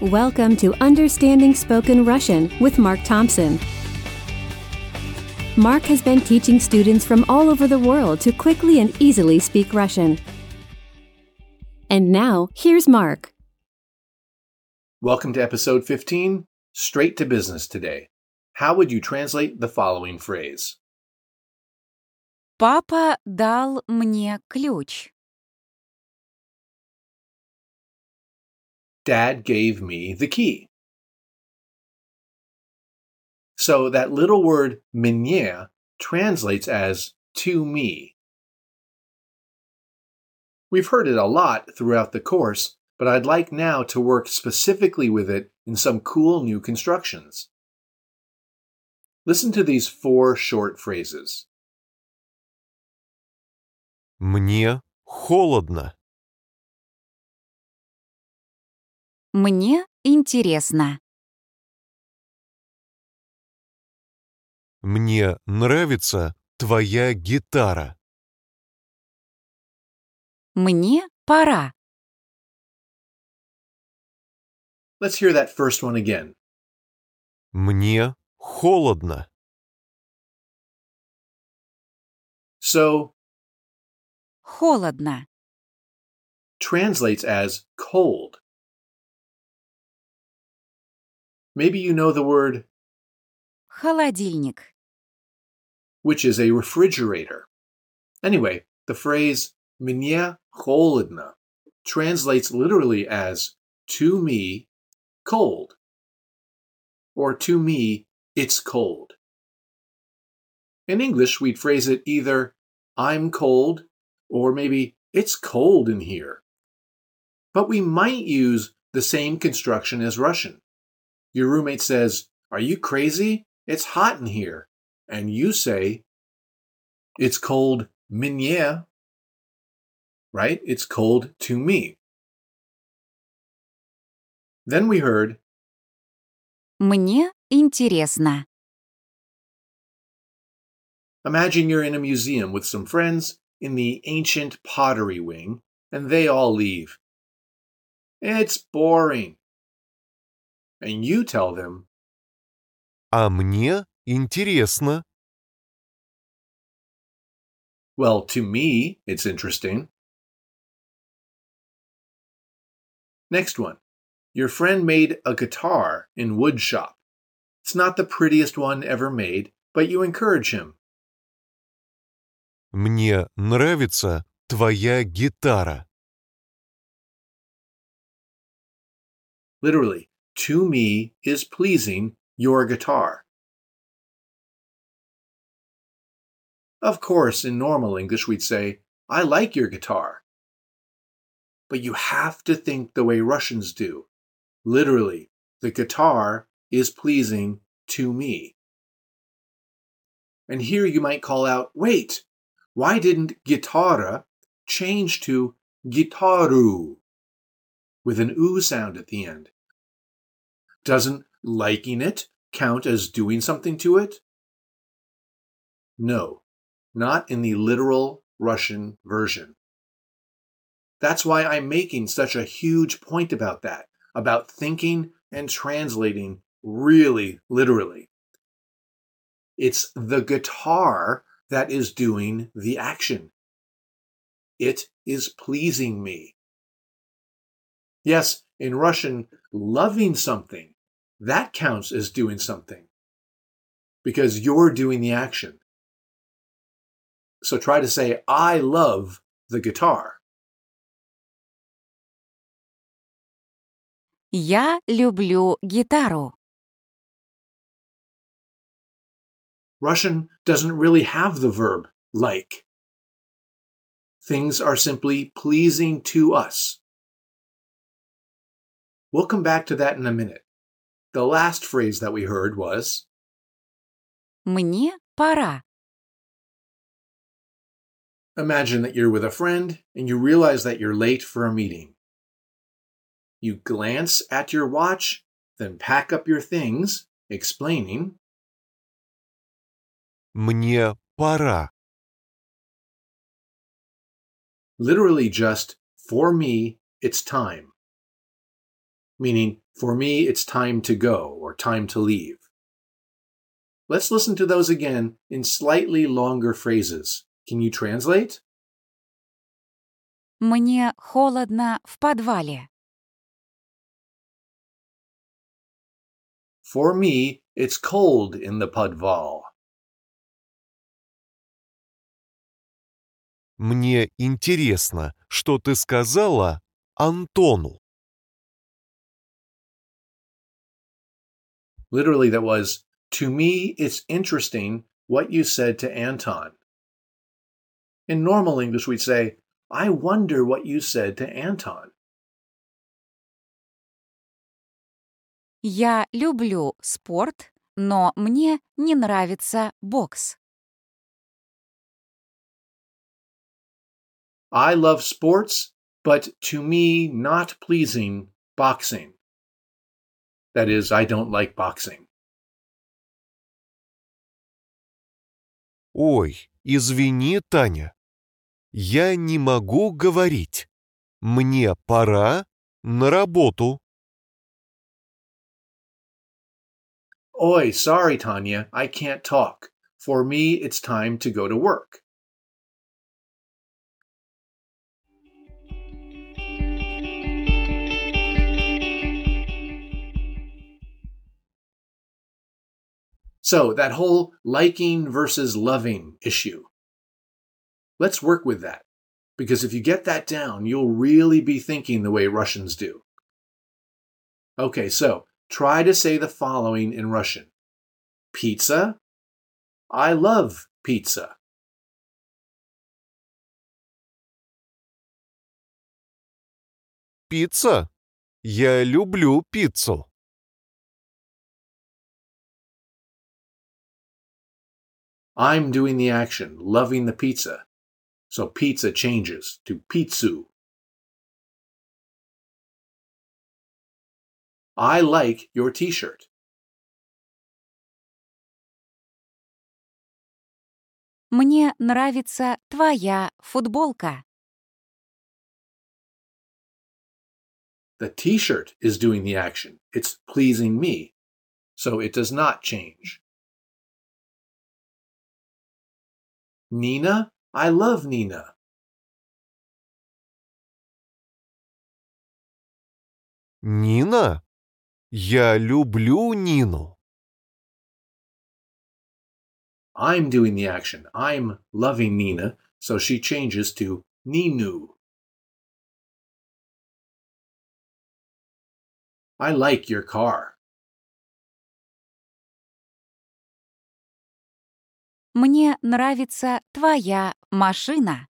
Welcome to Understanding Spoken Russian with Mark Thompson. Mark has been teaching students from all over the world to quickly and easily speak Russian. And now, here's Mark. Welcome to episode 15, Straight to Business today. How would you translate the following phrase? Папа дал мне ключ. Dad gave me the key. So that little word мне translates as to me. We've heard it a lot throughout the course, but I'd like now to work specifically with it in some cool new constructions. Listen to these four short phrases. Мне холодно. Мне интересно. Мне нравится твоя гитара. Мне пора. Let's hear that first one again. Мне холодно. So, Холодно. translates as cold. Maybe you know the word, Холодильник. which is a refrigerator. Anyway, the phrase мне холодно translates literally as to me cold or to me it's cold. In English, we'd phrase it either I'm cold or maybe it's cold in here. But we might use the same construction as Russian. Your roommate says, Are you crazy? It's hot in here. And you say, It's cold мне. Right? It's cold to me. Then we heard, Мне интересно. Imagine you're in a museum with some friends in the ancient pottery wing, and they all leave. It's boring. And you tell them, А мне интересно. Well, to me, it's interesting. Next one. Your friend made a guitar in wood shop. It's not the prettiest one ever made, but you encourage him. Мне нравится твоя гитара. Literally, to me is pleasing your guitar. Of course, in normal English, we'd say, I like your guitar. But you have to think the way Russians do. Literally, the guitar is pleasing to me. And here you might call out, wait, why didn't gitara change to gitaru with an oo sound at the end? Doesn't liking it count as doing something to it? No, not in the literal Russian version. That's why I'm making such a huge point about that, about thinking and translating really literally. It's the guitar that is doing the action. It is pleasing me. Yes, in Russian, loving something, that counts as doing something because you're doing the action. So try to say, I love the guitar. Я люблю гитару. Russian doesn't really have the verb like. Things are simply pleasing to us. We'll come back to that in a minute. The last phrase that we heard was Мне пора. Imagine that you're with a friend and you realize that you're late for a meeting. You glance at your watch, then pack up your things, explaining, Мне пора. literally just, for me, it's time. Meaning, For me, it's time to go or time to leave. Let's listen to those again in slightly longer phrases. Can you translate? Мне холодно в подвале. For me, it's cold in the Pudval. Мне интересно, что ты сказала Антону. Literally, that was, to me, it's interesting what you said to Anton. In normal English, we'd say, I wonder what you said to Anton. Я люблю спорт, но мне не нравится бокс. I love sports, but to me, not pleasing boxing. That is, I don't like boxing. Ой, извини, Таня. Я не могу говорить. Мне пора на работу. Oi, sorry, Tanya, I can't talk. For me, it's time to go to work. So, that whole liking versus loving issue. Let's work with that. Because if you get that down, you'll really be thinking the way Russians do. Okay, so try to say the following in Russian Pizza. I love pizza. Пицца. Я люблю пиццу. I'm doing the action, loving the pizza. So pizza changes to pizzu. I like your t shirt. Мне нравится твоя футболка. The t shirt is doing the action. It's pleasing me. So it does not change. Nina, I love Nina. Нина? Я люблю Нину. I'm doing the action. I'm loving Nina, so she changes to Ninu. I like your car. Мне нравится твоя машина.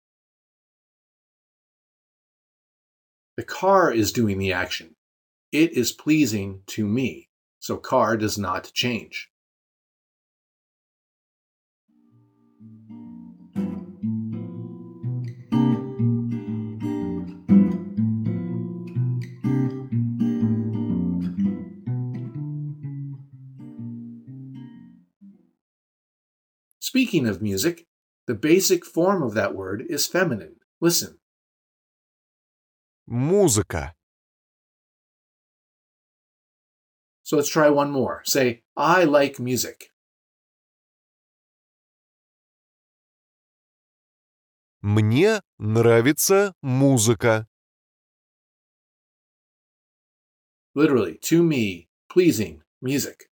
The car is doing the action. It is pleasing to me, so car does not change. Speaking of music, the basic form of that word is feminine. Listen. Музыка. So let's try one more. Say, I like music. Мне нравится музыка. Literally, to me, pleasing music.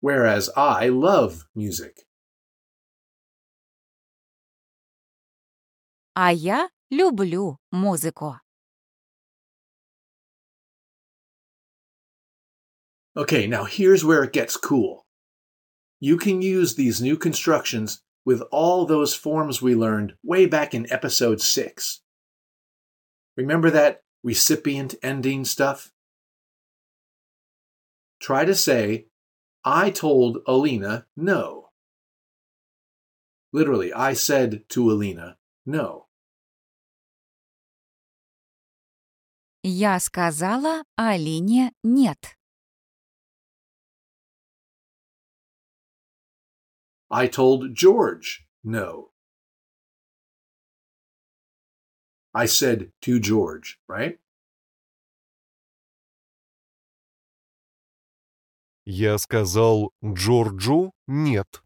Whereas I love music. А я люблю музыку. Okay, now here's where it gets cool. You can use these new constructions with all those forms we learned way back in episode 6. Remember that recipient ending stuff? Try to say, I told Alina no. Literally, I said to Alina no. Я сказала Алине нет. I told George no. I said to George, right? Я сказал Джорджу нет.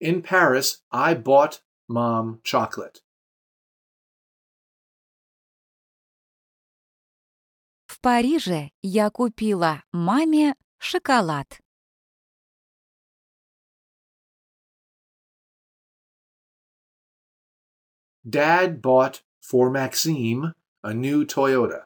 In Paris, I bought mom chocolate. В Париже я купила маме шоколад. Dad bought for Maxime a new Toyota.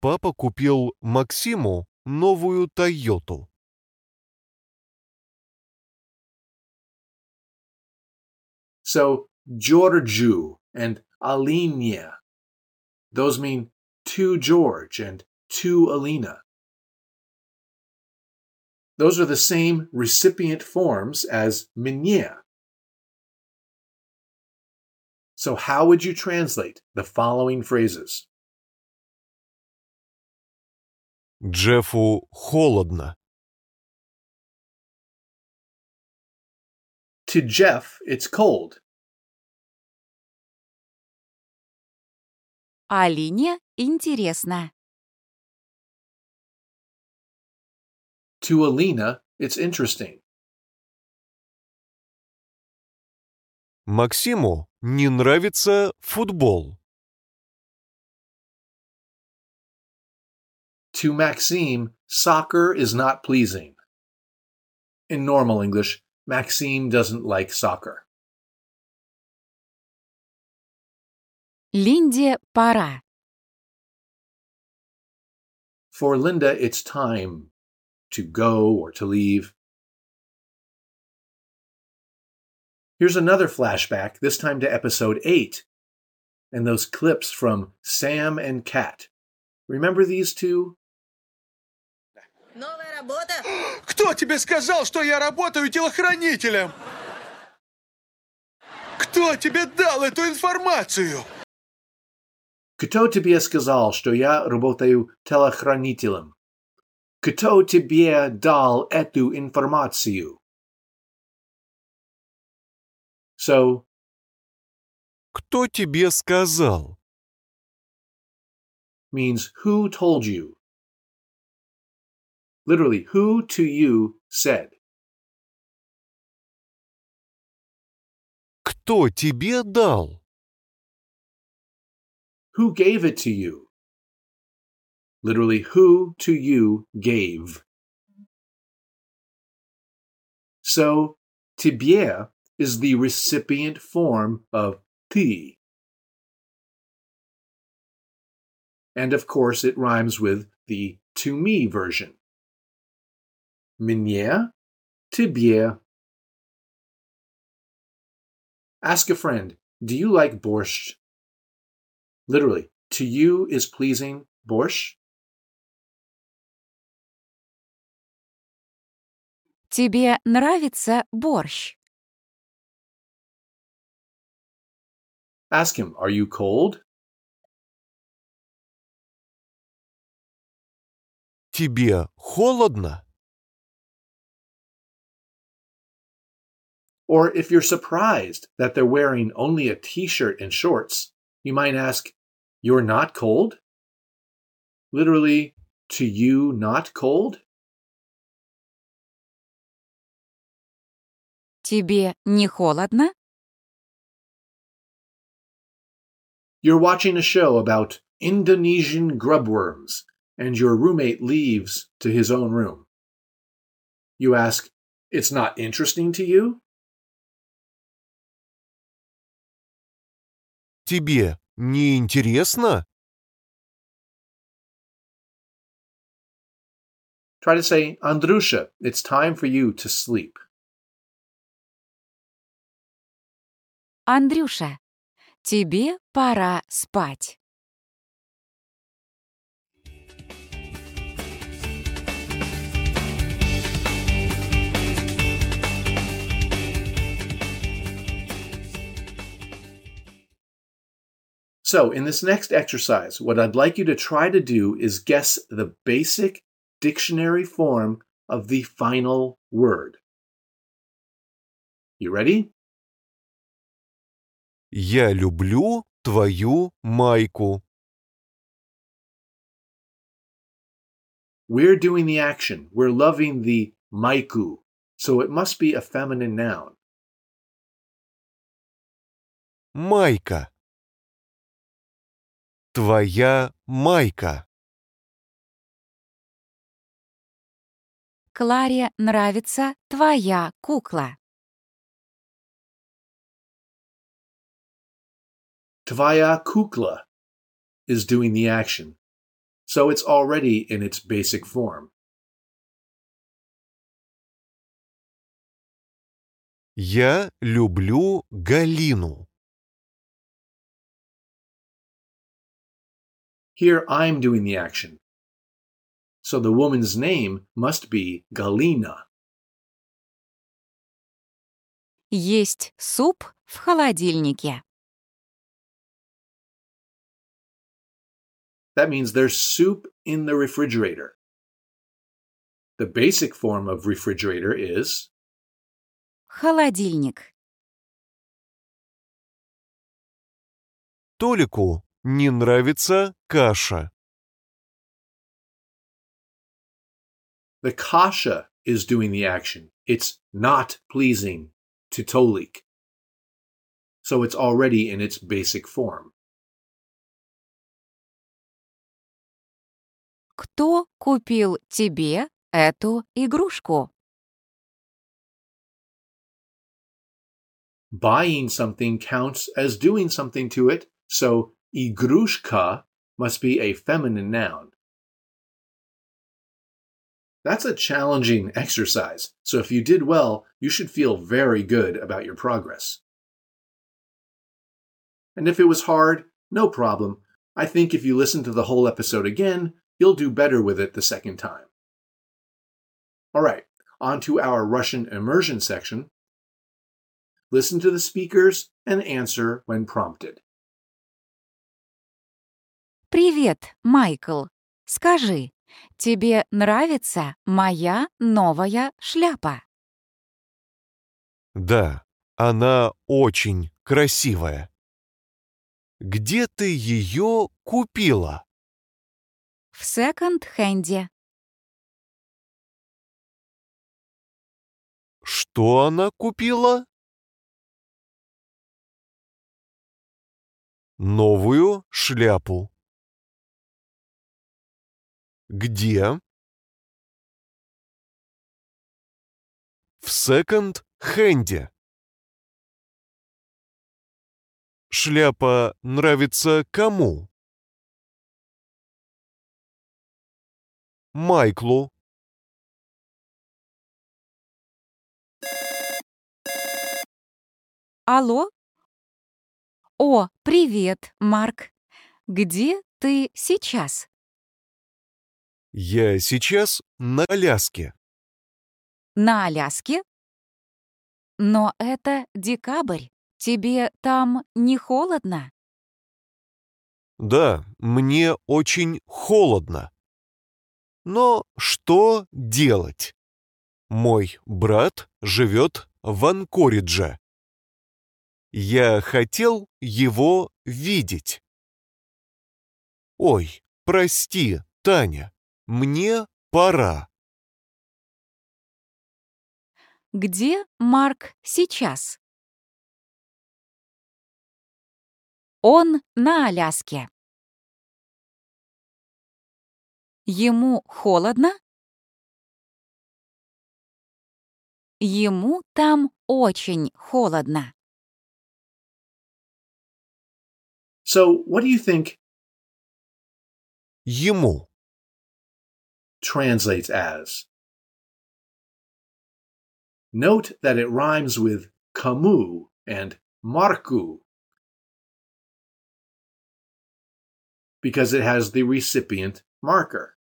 Папа купил Максиму новую Тойоту. So Giorgio and Alina, those mean to George and to Alina. Those are the same recipient forms as mnie. So how would you translate the following phrases? Джеффу холодно. To Jeff, it's cold. Алине интересно. To Alina, it's interesting. Максиму не нравится футбол. To Maxime, soccer is not pleasing. In normal English, Maxime doesn't like soccer. Линде пора. For Linda, it's time to go or to leave. Here's another flashback, this time to episode 8, and those clips from Sam and Kat. Remember these two? Кто тебе сказал, что я работаю телохранителем? Кто тебе дал эту информацию? Кто тебе сказал, что я работаю телохранителем? Кто тебе дал эту информацию? So, Кто тебе сказал? means who told you? Literally, who to you said? Кто тебе дал? Who gave it to you? Literally, who to you gave? So, тебе is the recipient form of ty. And of course, it rhymes with the to me version. Mnie, тебе. Ask a friend, do you like borscht? Literally, to you is pleasing borscht? Тебе нравится борщ? Ask him, are you cold? Тебе холодно? Or if you're surprised that they're wearing only a t shirt and shorts, you might ask, You're not cold? Literally, to you not cold? Тебе не холодно? You're watching a show about Indonesian grubworms, and your roommate leaves to his own room. You ask, It's not interesting to you? Тебе не интересно? Try to say, Andrusha, it's time for you to sleep. Андрюша, тебе пора спать. So, in this next exercise, what I'd like you to try to do is guess the basic dictionary form of the final word. You ready? Я люблю твою майку. We're doing the action. We're loving the maiku, so it must be a feminine noun. Майка. Твоя майка. Кларе нравится твоя кукла. Tvaya kukla is doing the action, so it's already in its basic form. Я люблю Галину. Here I'm doing the action. So the woman's name must be Galina. Есть суп в холодильнике. That means there's soup in the refrigerator. The basic form of refrigerator is Холодильник. Толику не нравится каша. the kasha is doing the action. It's not pleasing to Tolik. So it's already in its basic form. Кто купил тебе эту игрушку? Buying something counts as doing something to it, so igrushka must be a feminine noun. That's a challenging exercise, so if you did well, you should feel very good about your progress. And if it was hard, no problem. I think if you listen to the whole episode again, you'll do better with it the second time. All right, on to our Russian immersion section. Listen to the speakers and answer when prompted. Привет, Майкл. Скажи, тебе нравится моя новая шляпа? Да, она очень красивая. Где ты ее купила? В секонд-хенде. Что она купила? Новую шляпу. Где? В секонд-хенде. Шляпа нравится кому? Майклу. Алло? О, привет, Марк. Где ты сейчас? Я сейчас на Аляске. На Аляске? Но это декабрь. Тебе там не холодно? Да, мне очень холодно. Но что делать? Мой брат живет в Анкоридже. Я хотел его видеть. Ой, прости, Таня, мне пора. Где Марк сейчас? Он на Аляске. Ему холодно? Ему там очень холодно. So, what do you think Ему. translates as. Note that it rhymes with kamu and marku because it has the recipient marker.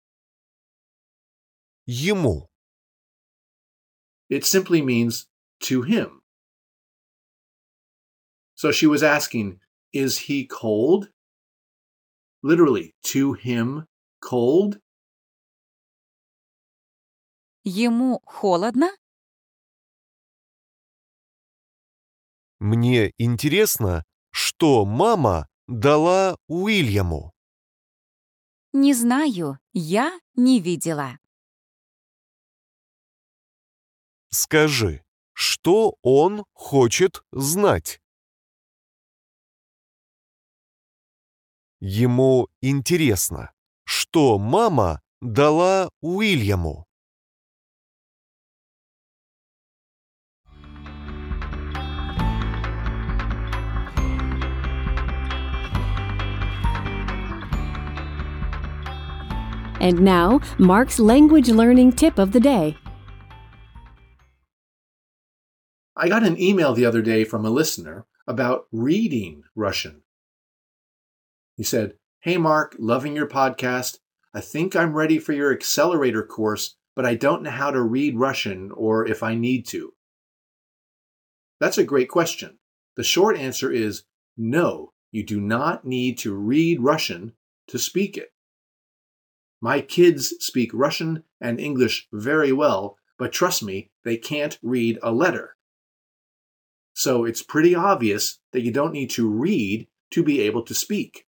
Yumu. It simply means to him. So she was asking, Is he cold? Literally, to him cold? Ему холодно? Мне интересно, что мама дала Уильяму. Не знаю, я не видела. Скажи, что он хочет знать? Ему интересно, что мама дала Уильяму. And now, Mark's language learning tip of the day. I got an email the other day from a listener about reading Russian. He said, Hey, Mark, loving your podcast. I think I'm ready for your accelerator course, but I don't know how to read Russian or if I need to. That's a great question. The short answer is no, you do not need to read Russian to speak it. My kids speak Russian and English very well, but trust me, they can't read a letter. So it's pretty obvious that you don't need to read to be able to speak.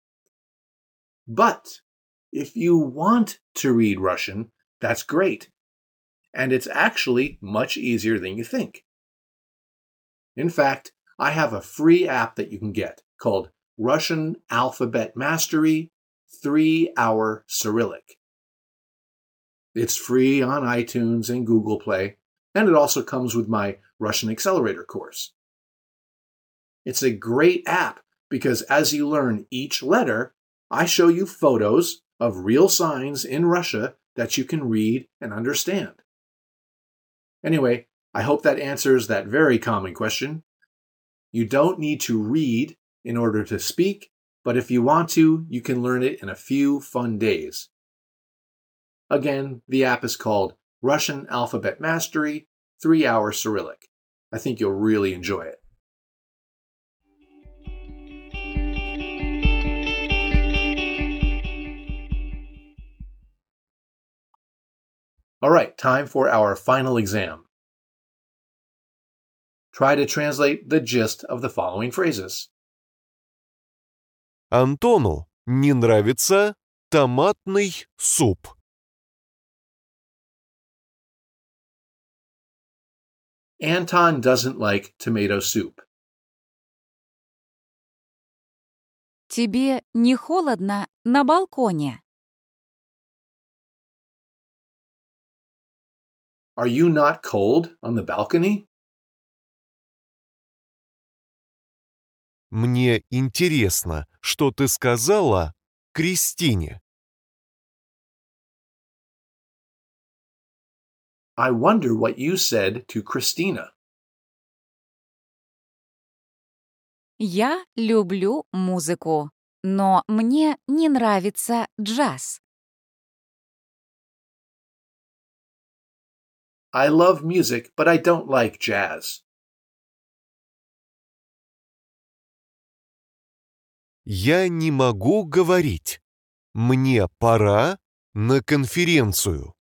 But if you want to read Russian, that's great. And it's actually much easier than you think. In fact, I have a free app that you can get called Russian Alphabet Mastery 3 Hour Cyrillic. It's free on iTunes and Google Play, and it also comes with my Russian Accelerator course. It's a great app because as you learn each letter, I show you photos of real signs in Russia that you can read and understand. Anyway, I hope that answers that very common question. You don't need to read in order to speak, but if you want to, you can learn it in a few fun days. Again, the app is called Russian Alphabet Mastery 3 Hour Cyrillic. I think you'll really enjoy it. All right, time for our final exam. Try to translate the gist of the following phrases. Антону не нравится томатный суп. Anton doesn't like tomato soup. Тебе не холодно на балконе? Are you not cold on the balcony? Мне интересно, что ты сказала Кристине. I wonder what you said to Christina. Я люблю музыку, но мне не нравится джаз. I love music, but I don't like jazz. Я не могу говорить. Мне пора на конференцию.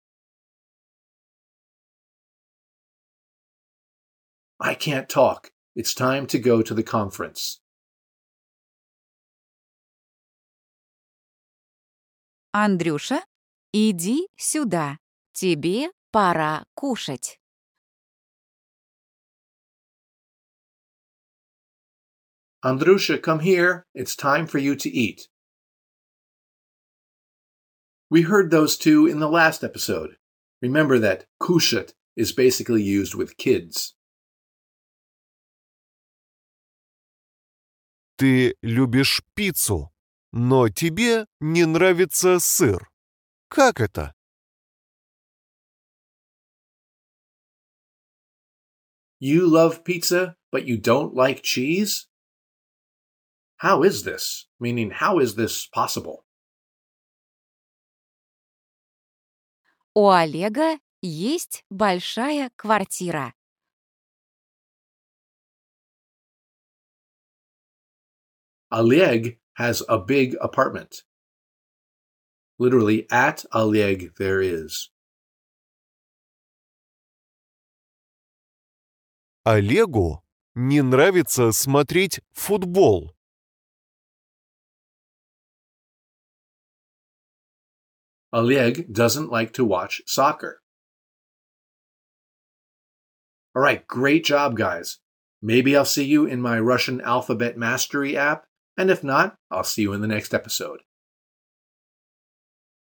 I can't talk. It's time to go to the conference. Андрюша, иди сюда. Тебе пора кушать. Andrusha, come here. It's time for you to eat. We heard those two in the last episode. Remember that kushat is basically used with kids. Ты любишь пиццу, но тебе не нравится сыр. Как это? You love pizza, but you don't like cheese? How is this? Meaning, how is this possible? У Олега есть большая квартира. Oleg has a big apartment. Literally, at Oleg there is. Олегу не нравится смотреть футбол. Oleg doesn't like to watch soccer. All right, great job, guys. Maybe I'll see you in my Russian Alphabet Mastery app, and if not, I'll see you in the next episode.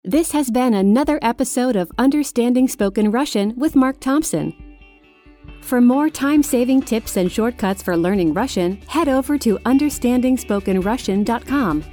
This has been another episode of Understanding Spoken Russian with Mark Thompson. For more time saving tips and shortcuts for learning Russian, head over to understandingspokenrussian.com.